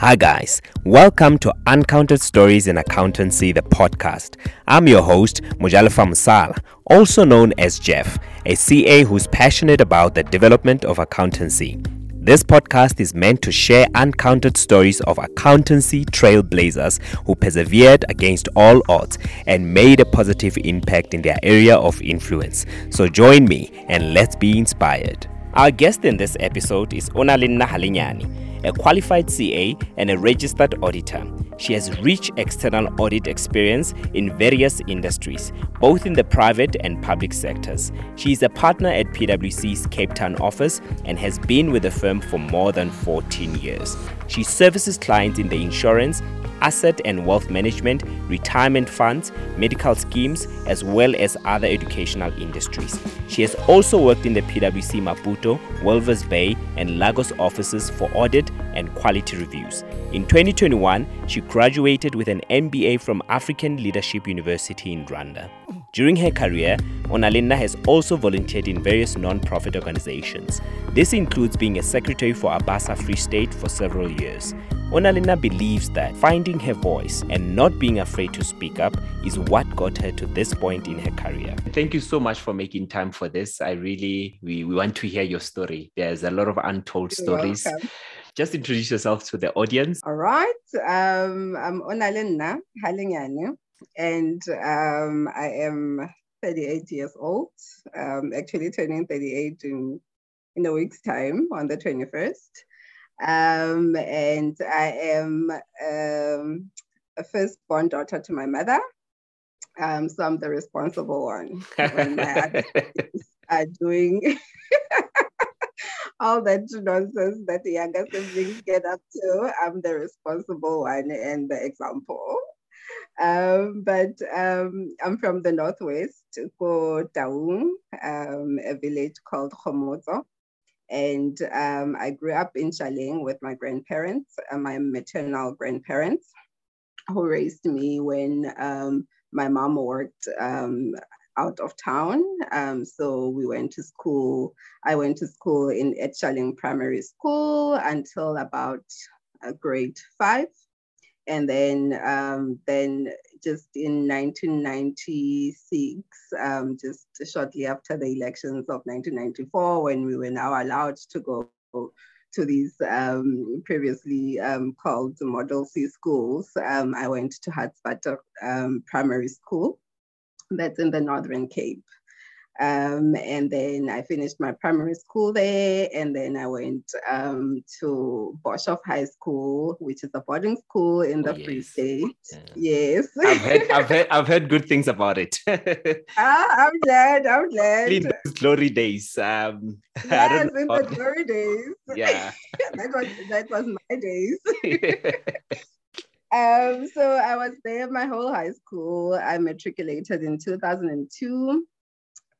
Hi, guys. Welcome to Uncounted Stories in Accountancy, the podcast. I'm your host, Mujalifa Musala, also known as Jeff, a CA who's passionate about the development of accountancy. This podcast is meant to share uncounted stories of accountancy trailblazers who persevered against all odds and made a positive impact in their area of influence. So join me and let's be inspired. Our guest in this episode is Onalenna Halenyane a qualified CA, and a registered auditor. She has rich external audit experience in various industries, both in the private and public sectors. She is a partner at PwC's Cape Town office and has been with the firm for more than 14 years. She services clients in the insurance, asset and wealth management, retirement funds, medical schemes, as well as other educational industries. She has also worked in the PwC Maputo, Walvis Bay, and Lagos offices for audit and quality reviews. In 2021, she graduated with an MBA from African Leadership University in Rwanda. During her career, Onalenna has also volunteered in various non-profit organizations. This includes being a secretary for Abasa Free State for several years. Onalenna believes that finding her voice and not being afraid to speak up is what got her to this point in her career. Thank you so much for making time for this. I really we, we want to hear your story. There's a lot of untold You're stories. Welcome. Just introduce yourself to the audience. All right. Um, I'm Onalenna Halenyane and um, I am 38 years old, um, actually turning 38 in, in a week's time on the 21st. Um, and I am um, a firstborn daughter to my mother. Um, so I'm the responsible one when my are doing all that nonsense that the younger siblings get up to. I'm the responsible one and the example. Um, but um, I'm from the Northwest, for Taung, um, a village called Khomozo. And um, I grew up in Tjaleng with my grandparents, uh, my maternal grandparents, who raised me when um, my mom worked um, out of town. So we went to school. I went to school in at Shaling Primary School until about uh, grade five and then um, then just in 1996, um, just shortly after the elections of 1994, when we were now allowed to go to these um, previously um, called Model C schools, um, I went to Hartswater um, Primary School, that's in the Northern Cape. Um, and then I finished my primary school there, and then I went um, to Boshoff High School, which is a boarding school in the oh, yes. Free State. Yeah. Yes, I've heard, I've heard, I've heard good things about it. ah, I'm glad. I'm glad. In those glory days. Um, yes, in the glory days. Yeah, that was that was my days. Um, so I was there my whole high school. I matriculated in 2002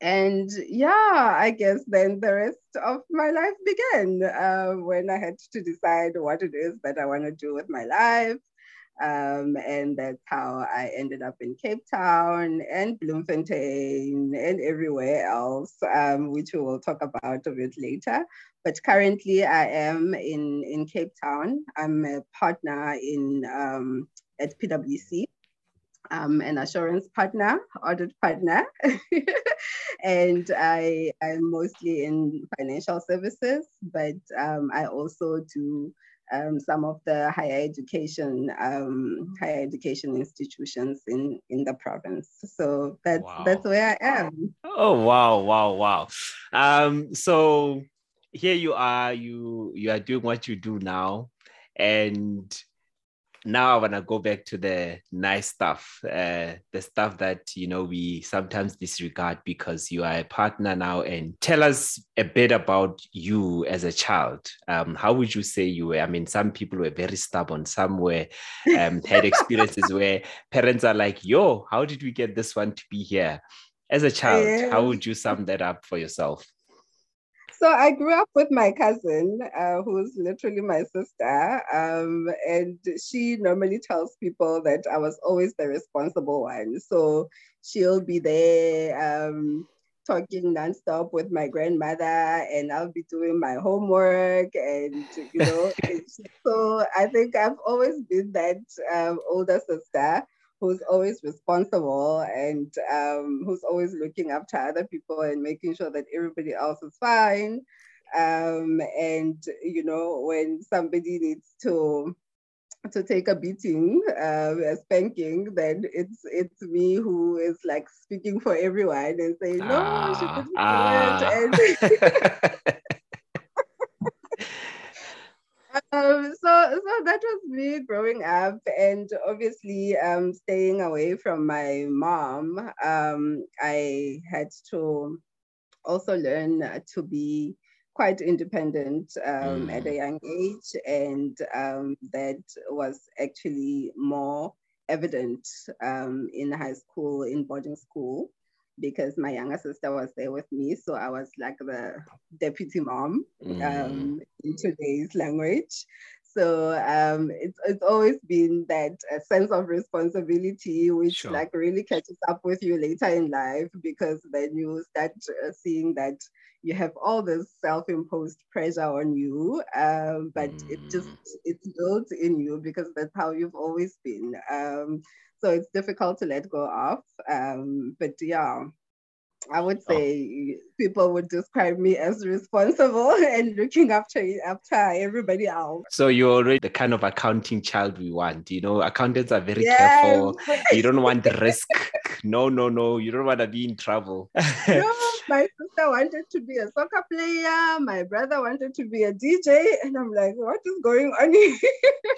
and yeah, I guess then the rest of my life began uh, when I had to decide what it is that I want to do with my life. Um, and that's how I ended up in Cape Town and Bloemfontein and everywhere else, um, which we will talk about a bit later. But currently, I am in, in Cape Town. I'm a partner in um, at PwC I'm an assurance partner, audit partner, and I am mostly in financial services, but um, I also do um, some of the higher education um, higher education institutions in in the province. So that's wow. that's where I am. Oh wow, wow, wow! Um, so here you are. You you are doing what you do now, and now I want to go back to the nice stuff, uh, the stuff that you know we sometimes disregard because you are a partner now. And tell us a bit about you as a child. Um, how would you say you were? I mean, some people were very stubborn. Some were um, had experiences where parents are like, "Yo, how did we get this one to be here?" As a child, how would you sum that up for yourself? So I grew up with my cousin, uh, who's literally my sister, um, and she normally tells people that I was always the responsible one. So she'll be there um, talking nonstop with my grandmother, and I'll be doing my homework, and you know, so I think I've always been that um, older sister who's always responsible and um, who's always looking after other people and making sure that everybody else is fine. Um, and you know, when somebody needs to to take a beating, uh, a spanking, then it's it's me who is like speaking for everyone and saying, no, ah, she didn't ah. And um, so so that was me growing up and obviously um, staying away from my mom um, i had to also learn to be quite independent um, mm. at a mm. young age and um, that was actually more evident um, in high school in boarding school because my younger sister was there with me. So I was like the deputy mom mm. um, in today's language. So um, it's, it's always been that sense of responsibility, which sure. like really catches up with you later in life because then you start uh, seeing that you have all this self-imposed pressure on you, um, but mm. it just mm. it's built in you because that's how you've always been. Um, so it's difficult to let go of. Um, but yeah, I would oh. say oh. people would describe me as responsible and looking after after everybody else. So you're already the kind of accounting child we want. You know, accountants are very yes. careful. You don't want the risk. No, no, no. You don't want to be in trouble. no, my sister wanted to be a soccer player. My brother wanted to be a DJ, and I'm like, what is going on here?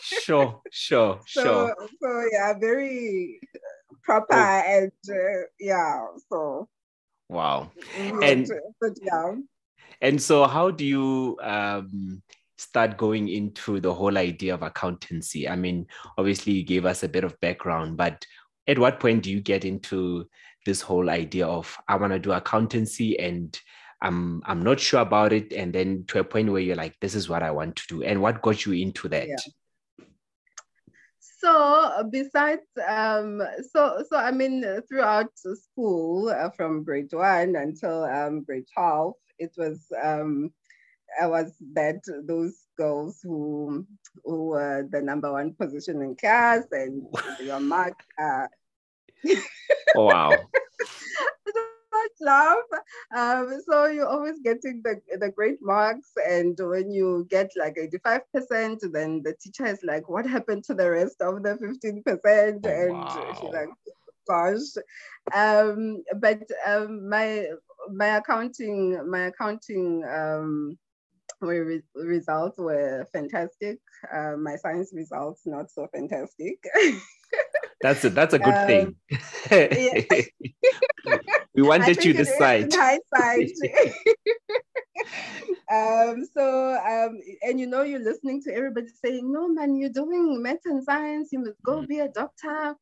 sure, sure, so, sure. So yeah, very proper oh. and uh, yeah. So Wow. And yeah. And so how do you um, start going into the whole idea of accountancy? I mean, obviously you gave us a bit of background, but at what point do you get into this whole idea of I want to do accountancy and I'm I'm not sure about it, and then to a point where you're like, this is what I want to do, and what got you into that? Yeah. So besides um, so so i mean throughout school uh, from grade one until um, grade 12 it was um, i was that those girls who who were the number one position in class and your mark uh, wow laugh. Um, so you're always getting the, the great marks. And when you get like 85%, then the teacher is like, what happened to the rest of the 15%? and wow. she's like, gosh. Um, but um, my my accounting, my accounting um, re- results were fantastic. Uh, my science results not so fantastic. that's a that's a good um, thing. we wanted you to decide. Hindsight. um, so um, and you know you're listening to everybody saying, no man, you're doing math and science, you must go mm. be a doctor,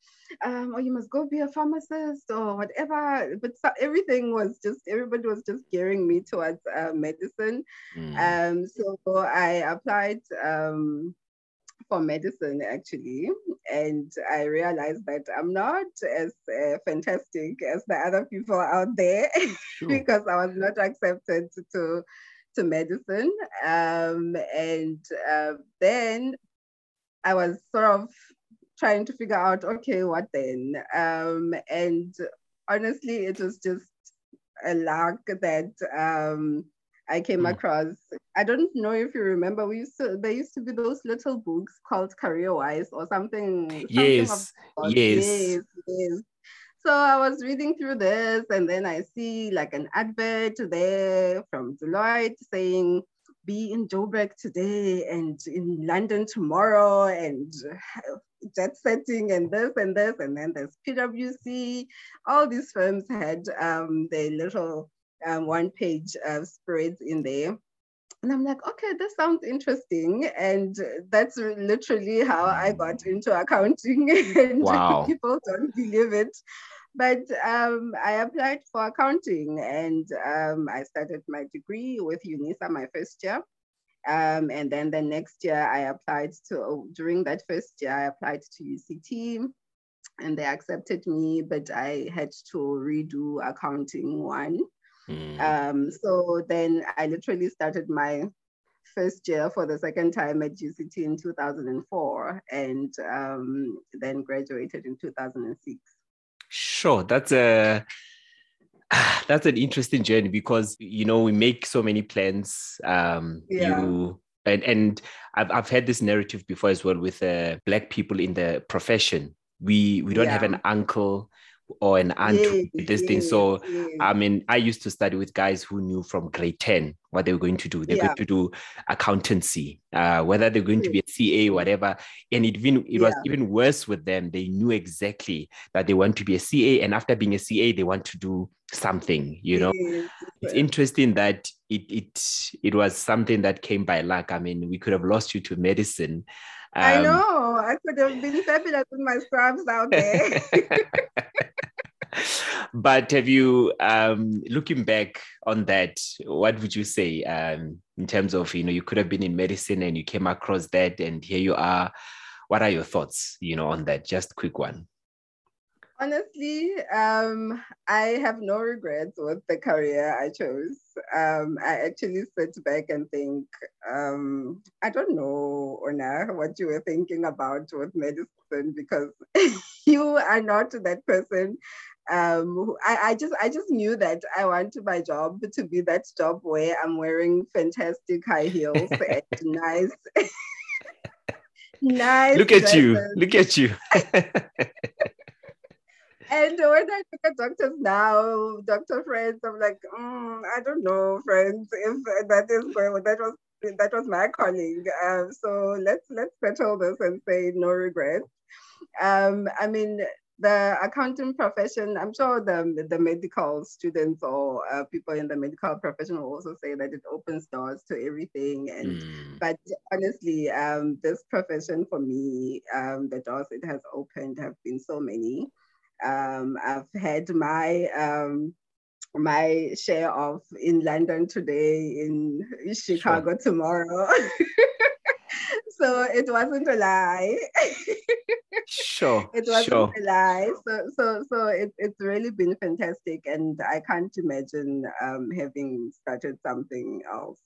um, or you must go be a pharmacist or whatever. But so, everything was just everybody was just gearing me towards uh, medicine. Mm. Um, so I applied um for medicine actually, and I realized that I'm not as uh, fantastic as the other people out there sure. because I was not accepted to to medicine. Um, and uh, then I was sort of trying to figure out, okay, what then? Um, and honestly, it was just a luck that um, I came mm. across. I don't know if you remember. We used to there used to be those little books called Career Wise or something. something yes, yes, yes, yes. So I was reading through this, and then I see like an advert there from Deloitte saying be in Joburg today and in London tomorrow and jet setting and this and this and then there's PwC. All these firms had um, their little um, one page uh, spreads in there. And I'm like, okay, this sounds interesting. And that's literally how I got into accounting. and wow. people don't believe it. But um, I applied for accounting and um, I started my degree with UNISA my first year. Um, and then the next year I applied to, during that first year, I applied to UCT and they accepted me, but I had to redo accounting one Mm. Um, so then I literally started my first year for the second time at UCT in 2004 and um, then graduated in 2006. Sure, that's a that's an interesting journey because you know we make so many plans. Um, yeah. You and and I've I've had this narrative before as well with uh, black people in the profession. We we don't yeah. have an uncle or an aunt yes, this yes, thing. So yes. I mean, I used to study with guys who knew from grade 10 what they were going to do. They're yeah. going to do accountancy, uh, whether they're going to be a CA, whatever. And it even it yeah. was even worse with them. They knew exactly that they want to be a CA, and after being a CA, they want to do something. You know, it's interesting that it it it was something that came by luck. I mean, we could have lost you to medicine. Um, I know. I could have been fabulous with my scrubs out there. but have you um, looking back on that what would you say um, in terms of you know you could have been in medicine and you came across that and here you are what are your thoughts you know on that just quick one honestly um, i have no regrets with the career i chose um, i actually sit back and think um, i don't know ona what you were thinking about with medicine because you are not that person um, I, I just I just knew that I want my job to be that job where I'm wearing fantastic high heels and nice nice look at dresses. you look at you and when I look at doctors now, doctor friends, I'm like, mm, I don't know, friends, if that is going, that was that was my calling. Um, so let's let's settle this and say no regrets. Um, I mean, the accounting profession, I'm sure the, the medical students or uh, people in the medical profession will also say that it opens doors to everything. And mm. but honestly, um, this profession for me, um, the doors it has opened have been so many. Um, I've had my um, my share of in London today, in Chicago sure. tomorrow. so it wasn't a lie. sure. It wasn't sure. a lie. So so so it, it's really been fantastic and I can't imagine um, having started something else.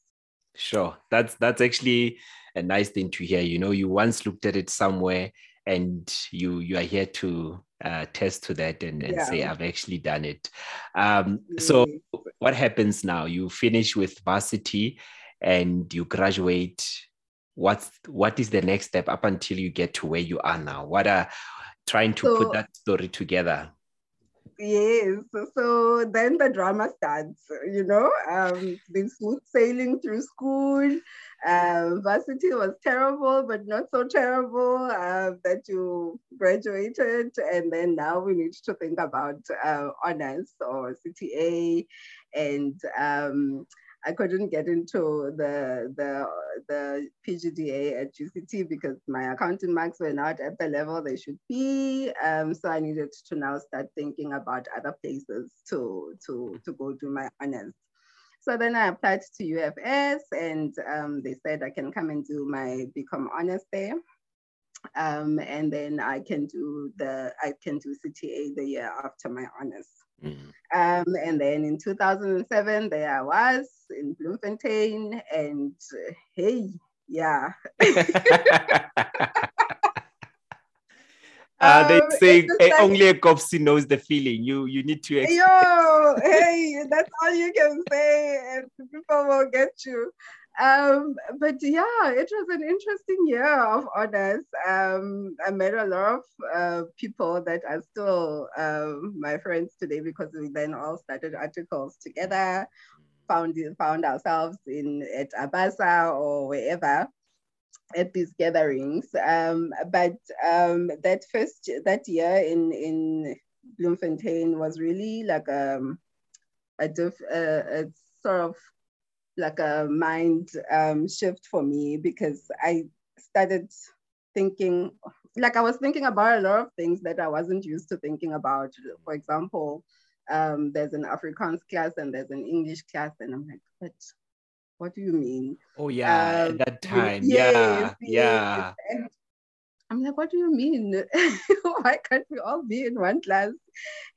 Sure. That's that's actually a nice thing to hear. You know, you once looked at it somewhere and you you are here to uh, test to that and, and yeah. say I've actually done it. Um, so what happens now? You finish with varsity and you graduate what's what is the next step up until you get to where you are now what are trying to so, put that story together yes. So then the drama starts you know um been smooth sailing through school uh, varsity was terrible but not so terrible uh, that you graduated and then now we need to think about uh, honors or cta and um, I couldn't get into the the the PGDA at UCT because my accounting marks were not at the level they should be. Um, so I needed to now start thinking about other places to to to go do my honors. So then I applied to UFS and um, they said I can come and do my BCom honors there. Um, and then I can do the I can do CTA the year after my honors. Mm-hmm. Um, and then in 2007, there I was in Bloemfontein, and uh, hey, yeah. Uh, they um, say hey, like, only a Kovsie knows the feeling. You you need to. Yo, hey, that's all you can say, and people will get you. Um, but yeah, it was an interesting year of honors. Um, I met a lot of uh, people that are still uh, my friends today because we then all started articles together, found found ourselves in at Abasa or wherever at these gatherings. Um, but um, that first that year in in Bloemfontein was really like um, a diff, uh, a sort of like a mind um, shift for me because I started thinking, like I was thinking about a lot of things that I wasn't used to thinking about. For example, um, there's an Afrikaans class and there's an English class, and I'm like, but what do you mean? Oh yeah, um, at that time, yes, yeah, yes. yeah. I'm like, what do you mean? Why can't we all be in one class?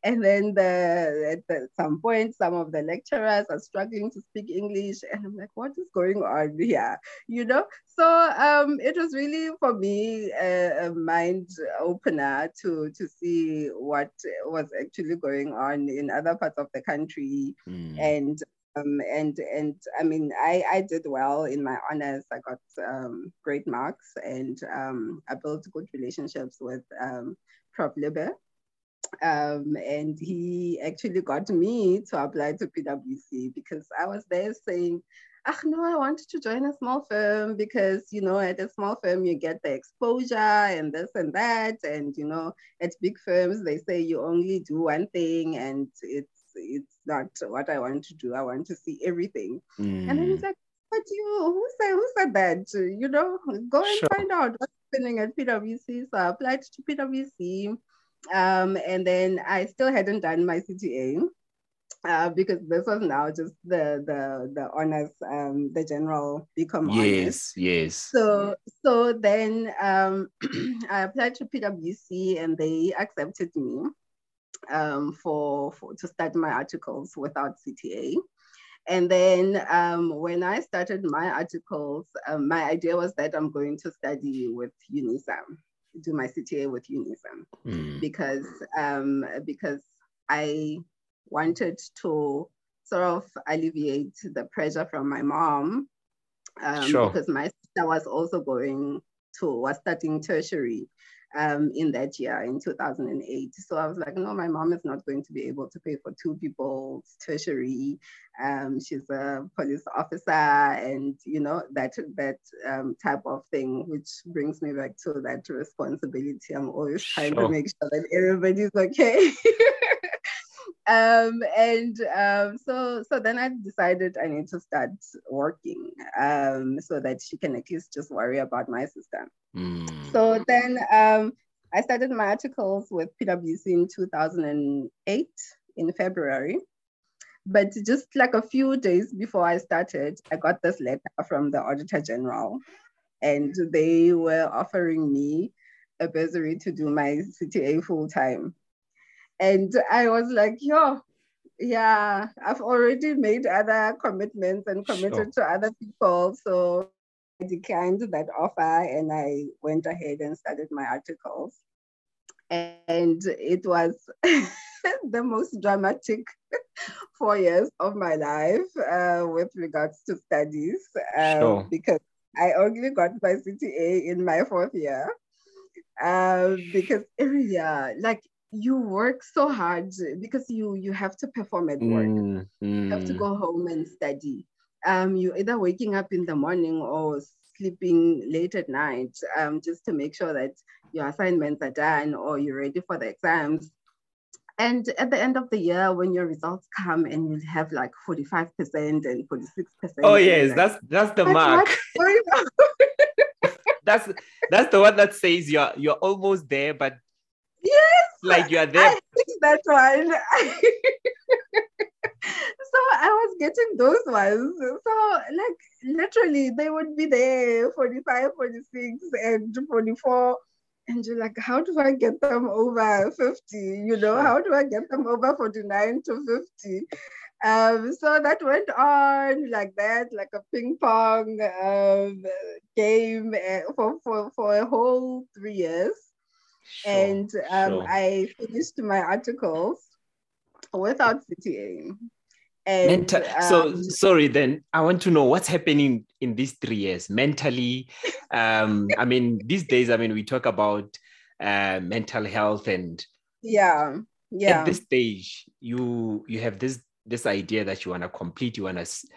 And then the, at the, some point, some of the lecturers are struggling to speak English. And I'm like, what is going on here? You know? So um, it was really for me a, a mind opener to, to see what was actually going on in other parts of the country. Mm. And um, and and I mean, I, I did well in my honors. I got um, great marks, and um, I built good relationships with um, Prof. Libe. Um, and he actually got me to apply to PwC because I was there saying, "Ah, no, I wanted to join a small firm because you know, at a small firm you get the exposure and this and that, and you know, at big firms they say you only do one thing, and it's it's not what I want to do. I want to see everything. Mm. And then he's mm. like, but you, who said, who said that? You know, go and sure. find out what's happening at PwC. So I applied to PwC. Um, and then I still hadn't done my CTA. Uh, because this was now just the the the honors, um, the general BCom yes, honors. Yes, So so then um, I applied to PwC and they accepted me um, for, for to start my articles without CTA. And then um, when I started my articles, um, my idea was that I'm going to study with UNISA, do my CTA with UNISA, mm. because um, because I wanted to sort of alleviate the pressure from my mom, um, sure. because my sister was also going to was studying tertiary um, in that year in 2008. So I was like, no, my mom is not going to be able to pay for two people's tertiary. Um, she's a police officer, and you know that that um, type of thing, which brings me back to that responsibility. I'm always trying sure. to make sure that everybody's okay. um, and um, so so then I decided I need to start working um, so that she can at least just worry about my sister. Mm. So then um, I started my articles with PwC in 2008 in February. But just like a few days before I started, I got this letter from the Auditor General, and they were offering me a bursary to do my CTA full time. And I was like, yo, yeah, I've already made other commitments and committed sure. to other people. So I declined that offer and I went ahead and started my articles. And it was the most dramatic four years of my life uh, with regards to studies um, sure. because I only got my CTA in my fourth year. Uh, because every year, like you work so hard because you you have to perform at work. Mm, mm. You have to mm. go home and study. Um, you either waking up in the morning or sleeping late at night um, just to make sure that your assignments are done or you're ready for the exams. And at the end of the year, when your results come and you have like 45% and 46%. Oh, yes, like, that's that's the mark. that's that's the one that says you're you're almost there, but yes, like you are there. I that one. so I was getting those ones. So like literally they would be there 45, 46 and 44. And you're like, how do I get them over 50? You know, how do I get them over 49 to 50? Um, so that went on like that, like a ping pong um, game eh, for, for, for a whole three years. Sure, and um, sure. I finished my articles without CTA. And, Mental, um, so sorry then i want to know what's happening in these three years mentally um i mean these days i mean we talk about uh, mental health and yeah yeah at this stage you you have this this idea that you want to complete you want to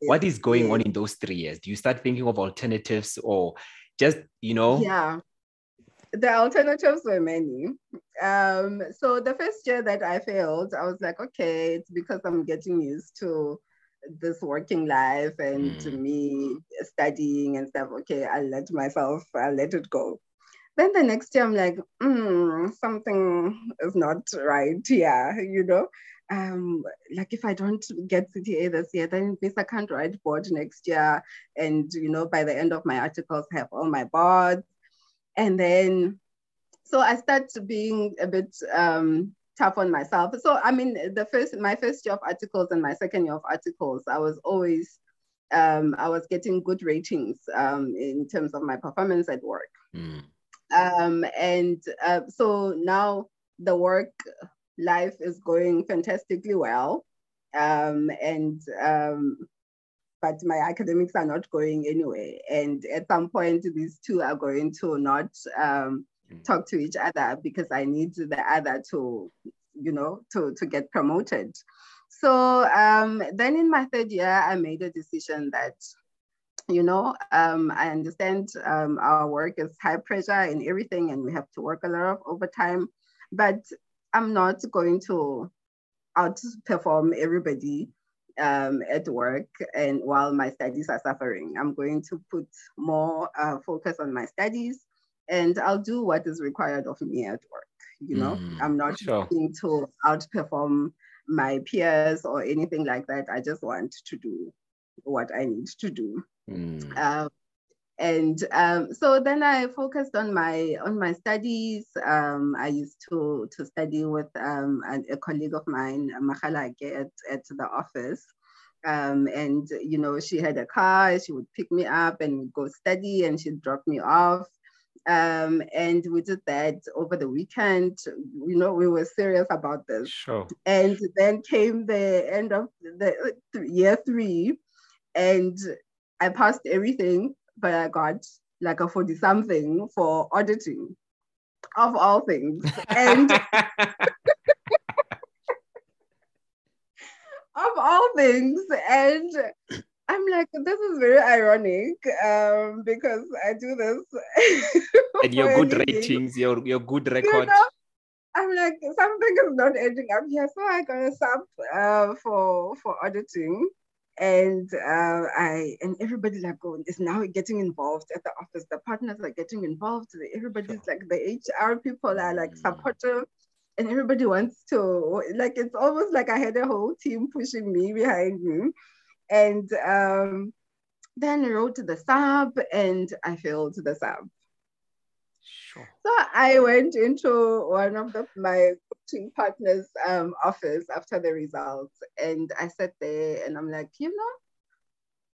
what is going on in those three years do you start thinking of alternatives or just you know yeah the alternatives were many. Um, so the first year that I failed, I was like, okay, it's because I'm getting used to this working life and mm. me studying and stuff. Okay, I'll let myself, I'll let it go. Then the next year, I'm like, mm, something is not right here, you know. Um, like if I don't get CTA this year, then it means I can't write board next year. And you know, by the end of my articles, have all my boards and then so I started being a bit um, tough on myself. So I mean, the first my first year of articles and my second year of articles, I was always um, I was getting good ratings um, in terms of my performance at work. Mm. Um, and uh, so now the work life is going fantastically well. Um, and um, but my academics are not going anywhere. And at some point, these two are going to not um, mm. talk to each other because I need the other to, you know, to, to get promoted. So um, then in my third year, I made a decision that, you know, um, I understand um, our work is high pressure and everything, and we have to work a lot of overtime, but I'm not going to outperform everybody um, at work and while my studies are suffering. I'm going to put more uh, focus on my studies and I'll do what is required of me at work. You know, mm, I'm not sure. looking to outperform my peers or anything like that. I just want to do what I need to do. Mm. Um, and um, so then I focused on my on my studies. Um, I used to to study with um, a, a, colleague of mine, Mahalake, at, at the office. Um, and you know, she had a car. She would pick me up and go study, and she'd drop me off. Um, and we did that over the weekend. You know, we were serious about this. Sure. And then came the end of the year three, and I passed everything, but I got like a 40 something for auditing of all things. And of all things. And I'm like, this is very ironic um, because I do this. and your good ratings, your, your good record. You know, I'm like, something is not ending up here. So I got a sub uh, for, for auditing. And uh, I and everybody like going is now getting involved at the office. The partners are getting involved. Everybody's like the HR people are like mm. supportive and everybody wants to like it's almost like I had a whole team pushing me behind me and um, then I wrote to the sub and I failed the sub. Sure. So I went into one of the, my coaching partners' um, office after the results, and I sat there and I'm like, you know,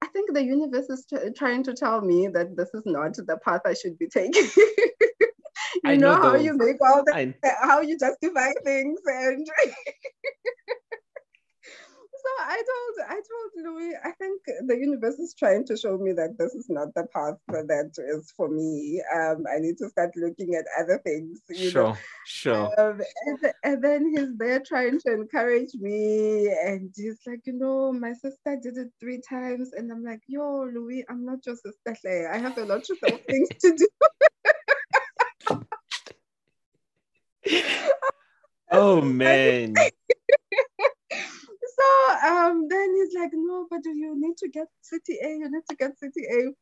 I think the universe is t- trying to tell me that this is not the path I should be taking. you I know, know how you make all the, I... how you justify things and so I told I told Louis, I think the universe is trying to show me that this is not the path that is for me. Um, I need to start looking at other things. sure, know? sure. Um, and, and, then he's there trying to encourage me, and he's like, you know, my sister did it three times, and I'm like, yo, Louis, I'm not your sister. I have a lot of things to do. oh man so um, then he's like, no, but you need to get CTA, you need to get CTA.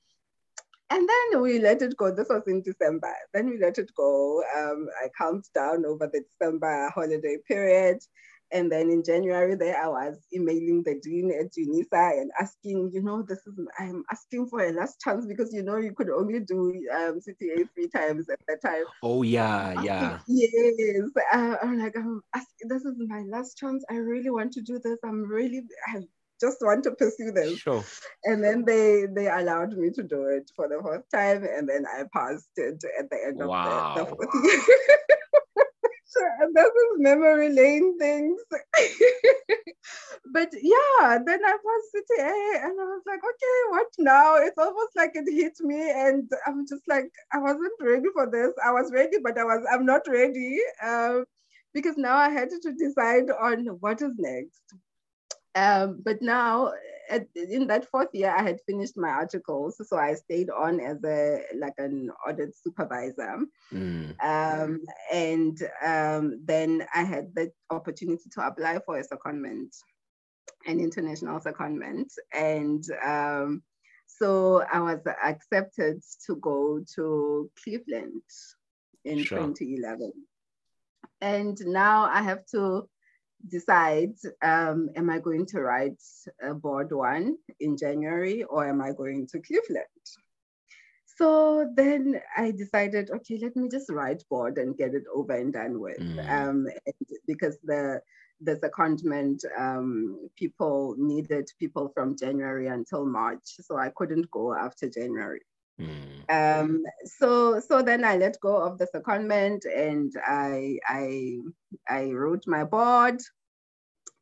And then we let it go. This was in December. Then we let it go. Um, I calmed down over the December holiday period. And then in January, there I was emailing the dean at UNISA and asking, you know, this is, I'm asking for a last chance because, you know, you could only do um, CTA three times at that time. Oh, yeah, yeah. Yes. Uh, I'm like, I'm asking, this is my last chance. I really want to do this. I'm really, I just want to pursue this. Sure. And then they they allowed me to do it for the first time, and then I passed it at the end wow. of the, the fourth year. this is memory lane things. but yeah, then I was CTA and I was like, okay, what now? It's almost like it hit me, and I'm just like, I wasn't ready for this. I was ready, but I was I'm not ready. Um, because now I had to decide on what is next. Um, but now at, in that fourth year, I had finished my articles, so I stayed on as a like an audit supervisor, mm. um, and um, then I had the opportunity to apply for a secondment, an international secondment, and um, so I was accepted to go to Cleveland in sure. 2011, and now I have to decide um, am I going to write a board one in January or am I going to Cleveland? so then I decided, okay, let me just write board and get it over and done with. Mm. Um, because the the secondment um, people needed people from January until March, so I couldn't go after January. Mm. Um, so so then I let go of the secondment and I I I wrote my board,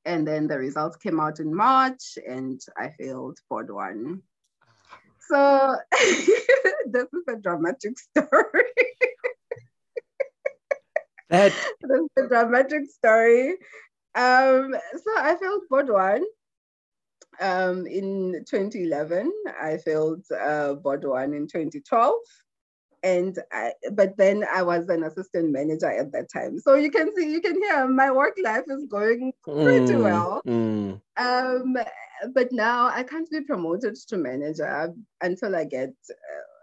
and then the results came out in March, and I failed board one. So this is a dramatic story. that this is a dramatic story. Um, so I failed board one. Um, in 2011, I failed uh, board one in 2012 and I, but then I was an assistant manager at that time. So you can see, you can hear my work life is going pretty mm, well. Mm. Um, but now I can't be promoted to manager until I get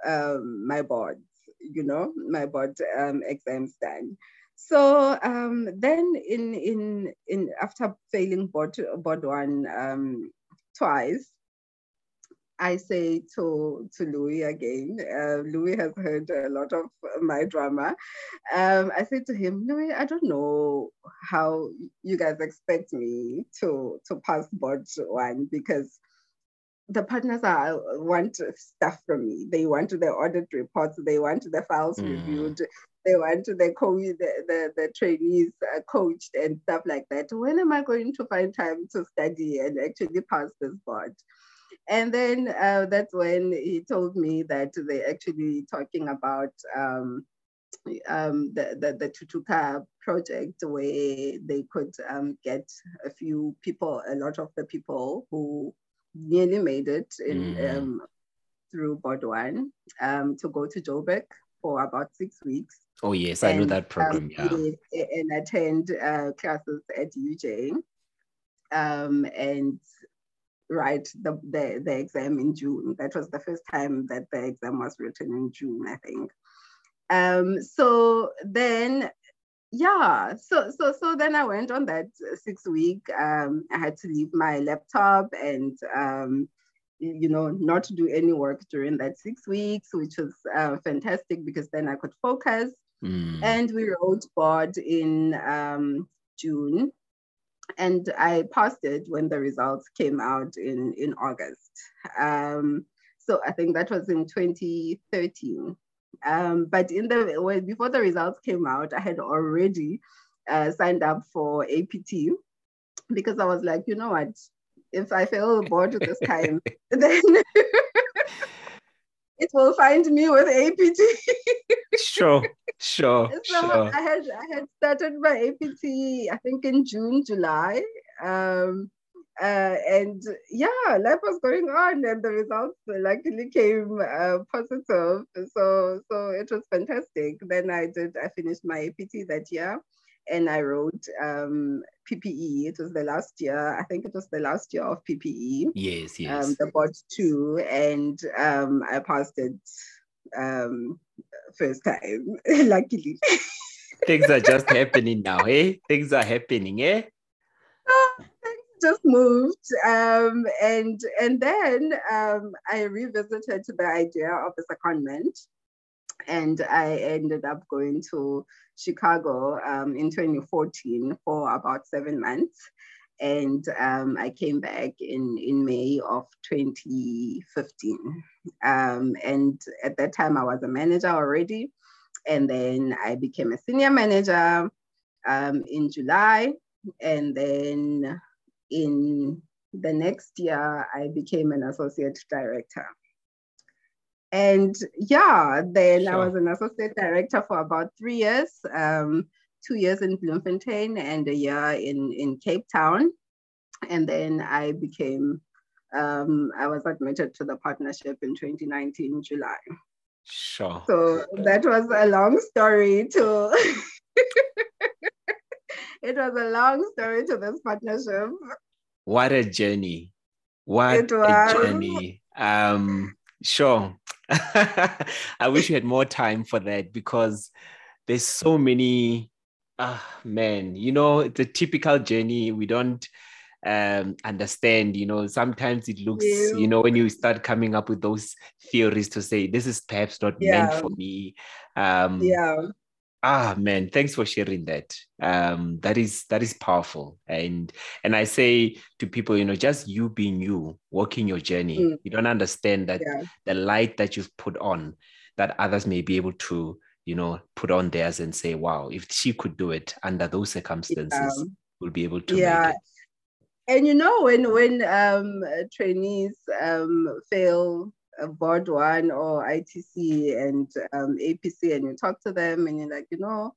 uh, um, my board, you know, my board um, exams done. So um, then in in in after failing board board one um, twice, I say to to Louis again. Uh, Louis has heard a lot of my drama. Um, I said to him, Louis, I don't know how you guys expect me to to pass board one because the partners are want stuff from me. They want the audit reports. They want the files mm. reviewed. They want the co the, the, the trainees uh, coached and stuff like that. When am I going to find time to study and actually pass this board? and then uh, that's when he told me that they're actually talking about um, um, the, the, the Thuthuka project where they could um, get a few people, a lot of the people who nearly made it in, mm. um, through board one um, to go to Joburg for about six weeks. Oh, yes, I know that program. Um, yeah. And attend uh, classes at UJ. Um, and write the, the, the exam in June. That was the first time that the exam was written in June, I think. Um, so then, yeah, so so so then I went on that six week. Um, I had to leave my laptop and um, you know not do any work during that six weeks, which was uh, fantastic because then I could focus. Mm. And we wrote board in um, June and I passed it when the results came out in, in August. Um, so I think that was in 2013. Um, but in the well, before the results came out, I had already uh, signed up for APT because I was like, you know what, if I fail board this time, then it will find me with APT. sure, sure. So sure. I had I had started my APT, I think in June, July. Um, uh, and yeah, life was going on, and the results luckily came uh, positive. So so it was fantastic. Then I did I finished my APT that year, and I wrote um, PPE. It was the last year. I think it was the last year of PPE. Yes, yes. Um, the board two, and um, I passed it um, first time, luckily. Things are just happening now, eh? Things are happening, eh? just moved um, and and then um, I revisited the idea of a secondment and I ended up going to Chicago um, in 2014 for about seven months. And um, I came back in, in May of 2015. Um, and at that time, I was a manager already. And then I became a senior manager um, in July. And then in the next year, I became an associate director. And yeah, then sure. I was an associate director for about three years, um, two years in Bloemfontein and a year in, in Cape Town. And then I became, um, I was admitted to the partnership in 2019, July. Sure. So that was a long story to, it was a long story to this partnership. What a journey. What a journey. Um, sure. I wish we had more time for that because there's so many ah man you know the typical journey we don't um, understand. You know, sometimes it looks, yeah. you know, when you start coming up with those theories to say this is perhaps not yeah. meant for me. Um, yeah. Ah man, thanks for sharing that. Um, that is that is powerful, and and I say to people, you know, just you being you, walking your journey. Mm. You don't understand that yeah. the light that you've put on, that others may be able to, you know, put on theirs and say, wow, if she could do it under those circumstances, yeah. we'll be able to. Yeah, and you know when when um, trainees um, fail board one or ITC and um, APC, and you talk to them, and you're like, you know,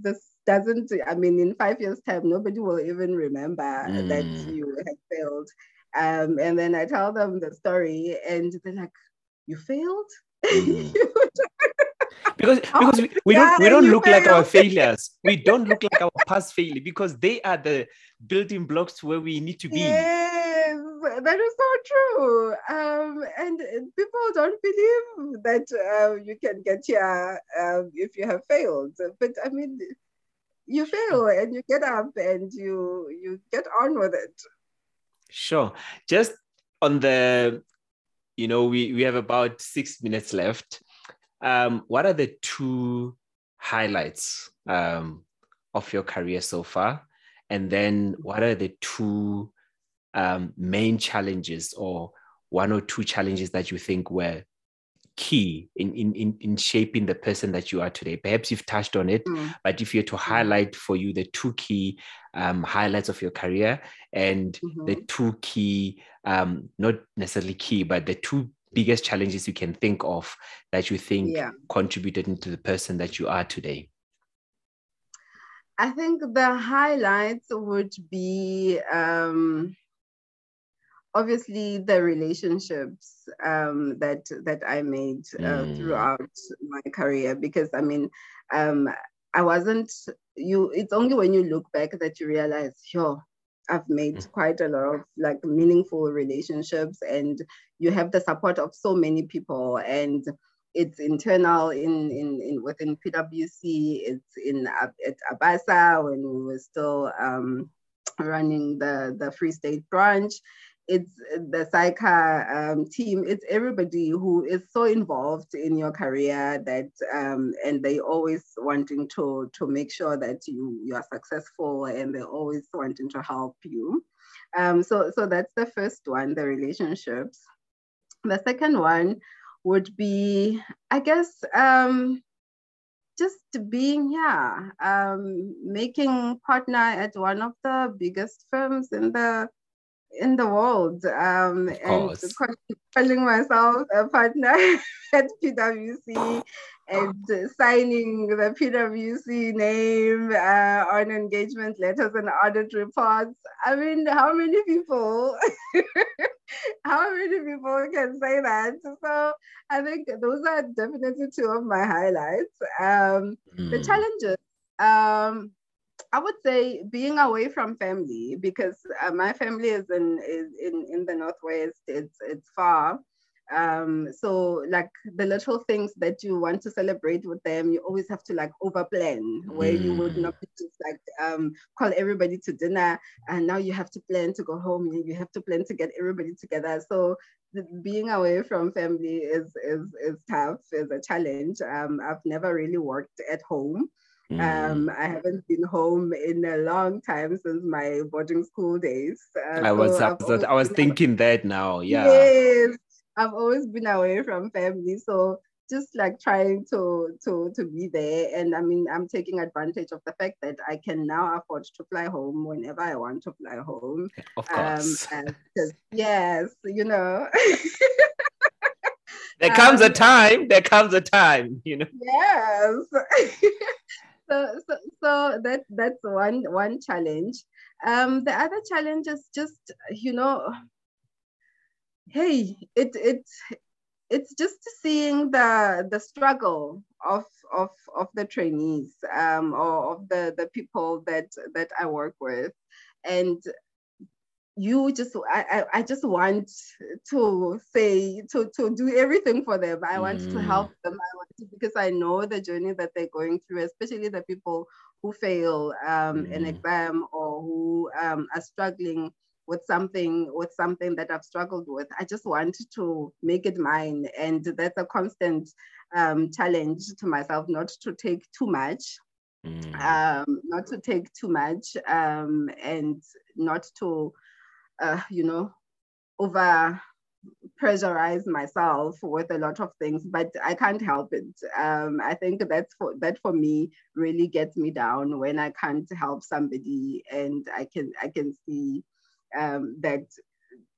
this doesn't. I mean, in five years' time, nobody will even remember mm. that you had failed. Um, and then I tell them the story, and they're like, "You failed." Mm. because because we, we yeah, don't we don't look failed. like our failures. We don't look like our past failure because they are the building blocks to where we need to be. Yes, that is so true. Um, and people don't believe that uh, you can get here um, if you have failed. But I mean, you fail and you get up and you you get on with it. Sure. Just on the, you know, we we have about six minutes left. Um, what are the two highlights um, of your career so far? And then what are the two um, main challenges or one or two challenges that you think were key in, in, in, shaping the person that you are today? Perhaps you've touched on it, mm. but if you're to mm. highlight for you the two key um, highlights of your career and mm-hmm. the two key, um, not necessarily key, but the two biggest challenges you can think of that you think yeah. contributed into the person that you are today? I think the highlights would be um, obviously the relationships um, that that I made uh, mm. throughout my career. Because I mean, um, I wasn't you. It's only when you look back that you realize, yo, I've made mm. quite a lot of like meaningful relationships, and you have the support of so many people and it's internal in, in, in within PwC, it's in at ABASA when we were still um, running the, the Free State branch. It's the SAICA um, team, it's everybody who is so involved in your career that, um, and they always wanting to, to make sure that you, you are successful and they're always wanting to help you. Um, so, so that's the first one, the relationships. The second one would be, I guess, um, just being yeah, um, making partner at one of the biggest firms in the in the world um, and calling myself a partner at PwC and signing the PwC name uh, on engagement letters and audit reports. I mean, how many people, how many people can say that? So I think those are definitely two of my highlights. Um, mm. The hmm. challenges. Um, I would say being away from family because uh, my family is in is in, in the northwest. It's it's far. Um, so like the little things that you want to celebrate with them, you always have to like over plan where mm. you would not just like um, call everybody to dinner and now you have to plan to go home and you have to plan to get everybody together. So being away from family is is is tough, is a challenge. Um, I've never really worked at home. Um, mm. I haven't been home in a long time since my boarding school days. Uh, I was so I was thinking that now. Yeah. Yes, I've always been away from family, so just like trying to to to be there. And I mean, I'm taking advantage of the fact that I can now afford to fly home whenever I want to fly home. Of course. Um, yes, you know. there comes um, a time. There comes a time. You know. Yes so, so, that that's one one challenge. Um, the other challenge is just you know, hey, it it it's just seeing the the struggle of of of the trainees um, or of the the people that that I work with, and you just I, I, I just want to say to to do everything for them i want mm. to help them i want to because i know the journey that they're going through especially the people who fail um, mm. an exam or who um, are struggling with something with something that i've struggled with i just want to make it mine and that's a constant um, challenge to myself not to take too much mm. um, not to take too much um, and not to uh, you know, over pressurize myself with a lot of things, but I can't help it. Um, I think that's for that for me really gets me down when I can't help somebody and I can I can see um, that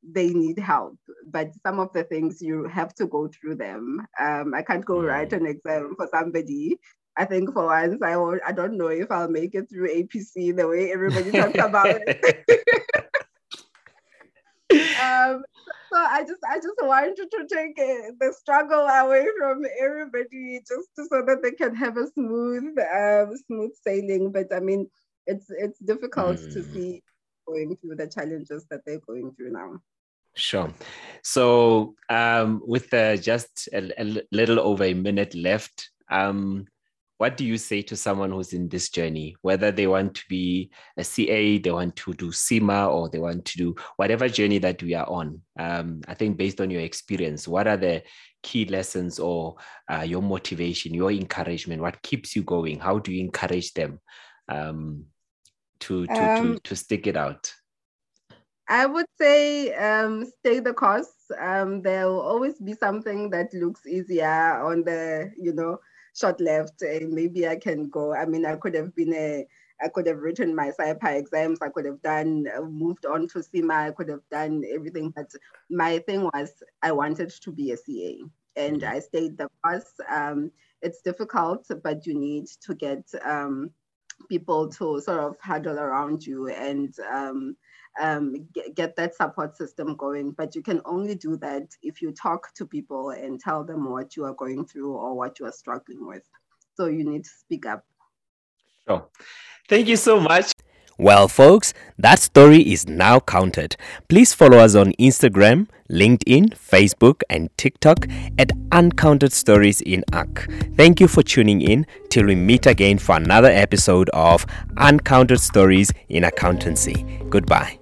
they need help. But some of the things you have to go through them. Um, I can't go mm. write an exam for somebody. I think for once I will, I don't know if I'll make it through APC the way everybody talks about it. um, so I just I just wanted to take uh, the struggle away from everybody just so that they can have a smooth um, smooth sailing. But I mean, it's it's difficult mm. to see going through the challenges that they're going through now. Sure. So, um, with uh, just a, a, little over a minute left, um, what do you say to someone who's in this journey, whether they want to be a CA, they want to do CIMA, or they want to do whatever journey that we are on? Um, I think based on your experience, what are the key lessons or uh, your motivation, your encouragement? What keeps you going? How do you encourage them um, to, to, um, to, to stick it out? I would say um, stay the course. Um, there will always be something that looks easier on the, you know, short left. Uh, maybe I can go. I mean, I could have been a, I could have written my SAIPA exams. I could have done, uh, moved on to CIMA. I could have done everything. But my thing was, I wanted to be a CA, and mm-hmm. I stayed the course. Um, it's difficult, but you need to get um, people to sort of huddle around you and um, um, get, get, that support system going. But you can only do that if you talk to people and tell them what you are going through or what you are struggling with. So you need to speak up. Sure. Thank you so much. Well, folks, that story is now counted. Please follow us on Instagram, LinkedIn, Facebook, and TikTok at Uncounted Stories in UC. Thank you for tuning in till we meet again for another episode of Uncounted Stories in Accountancy. Goodbye.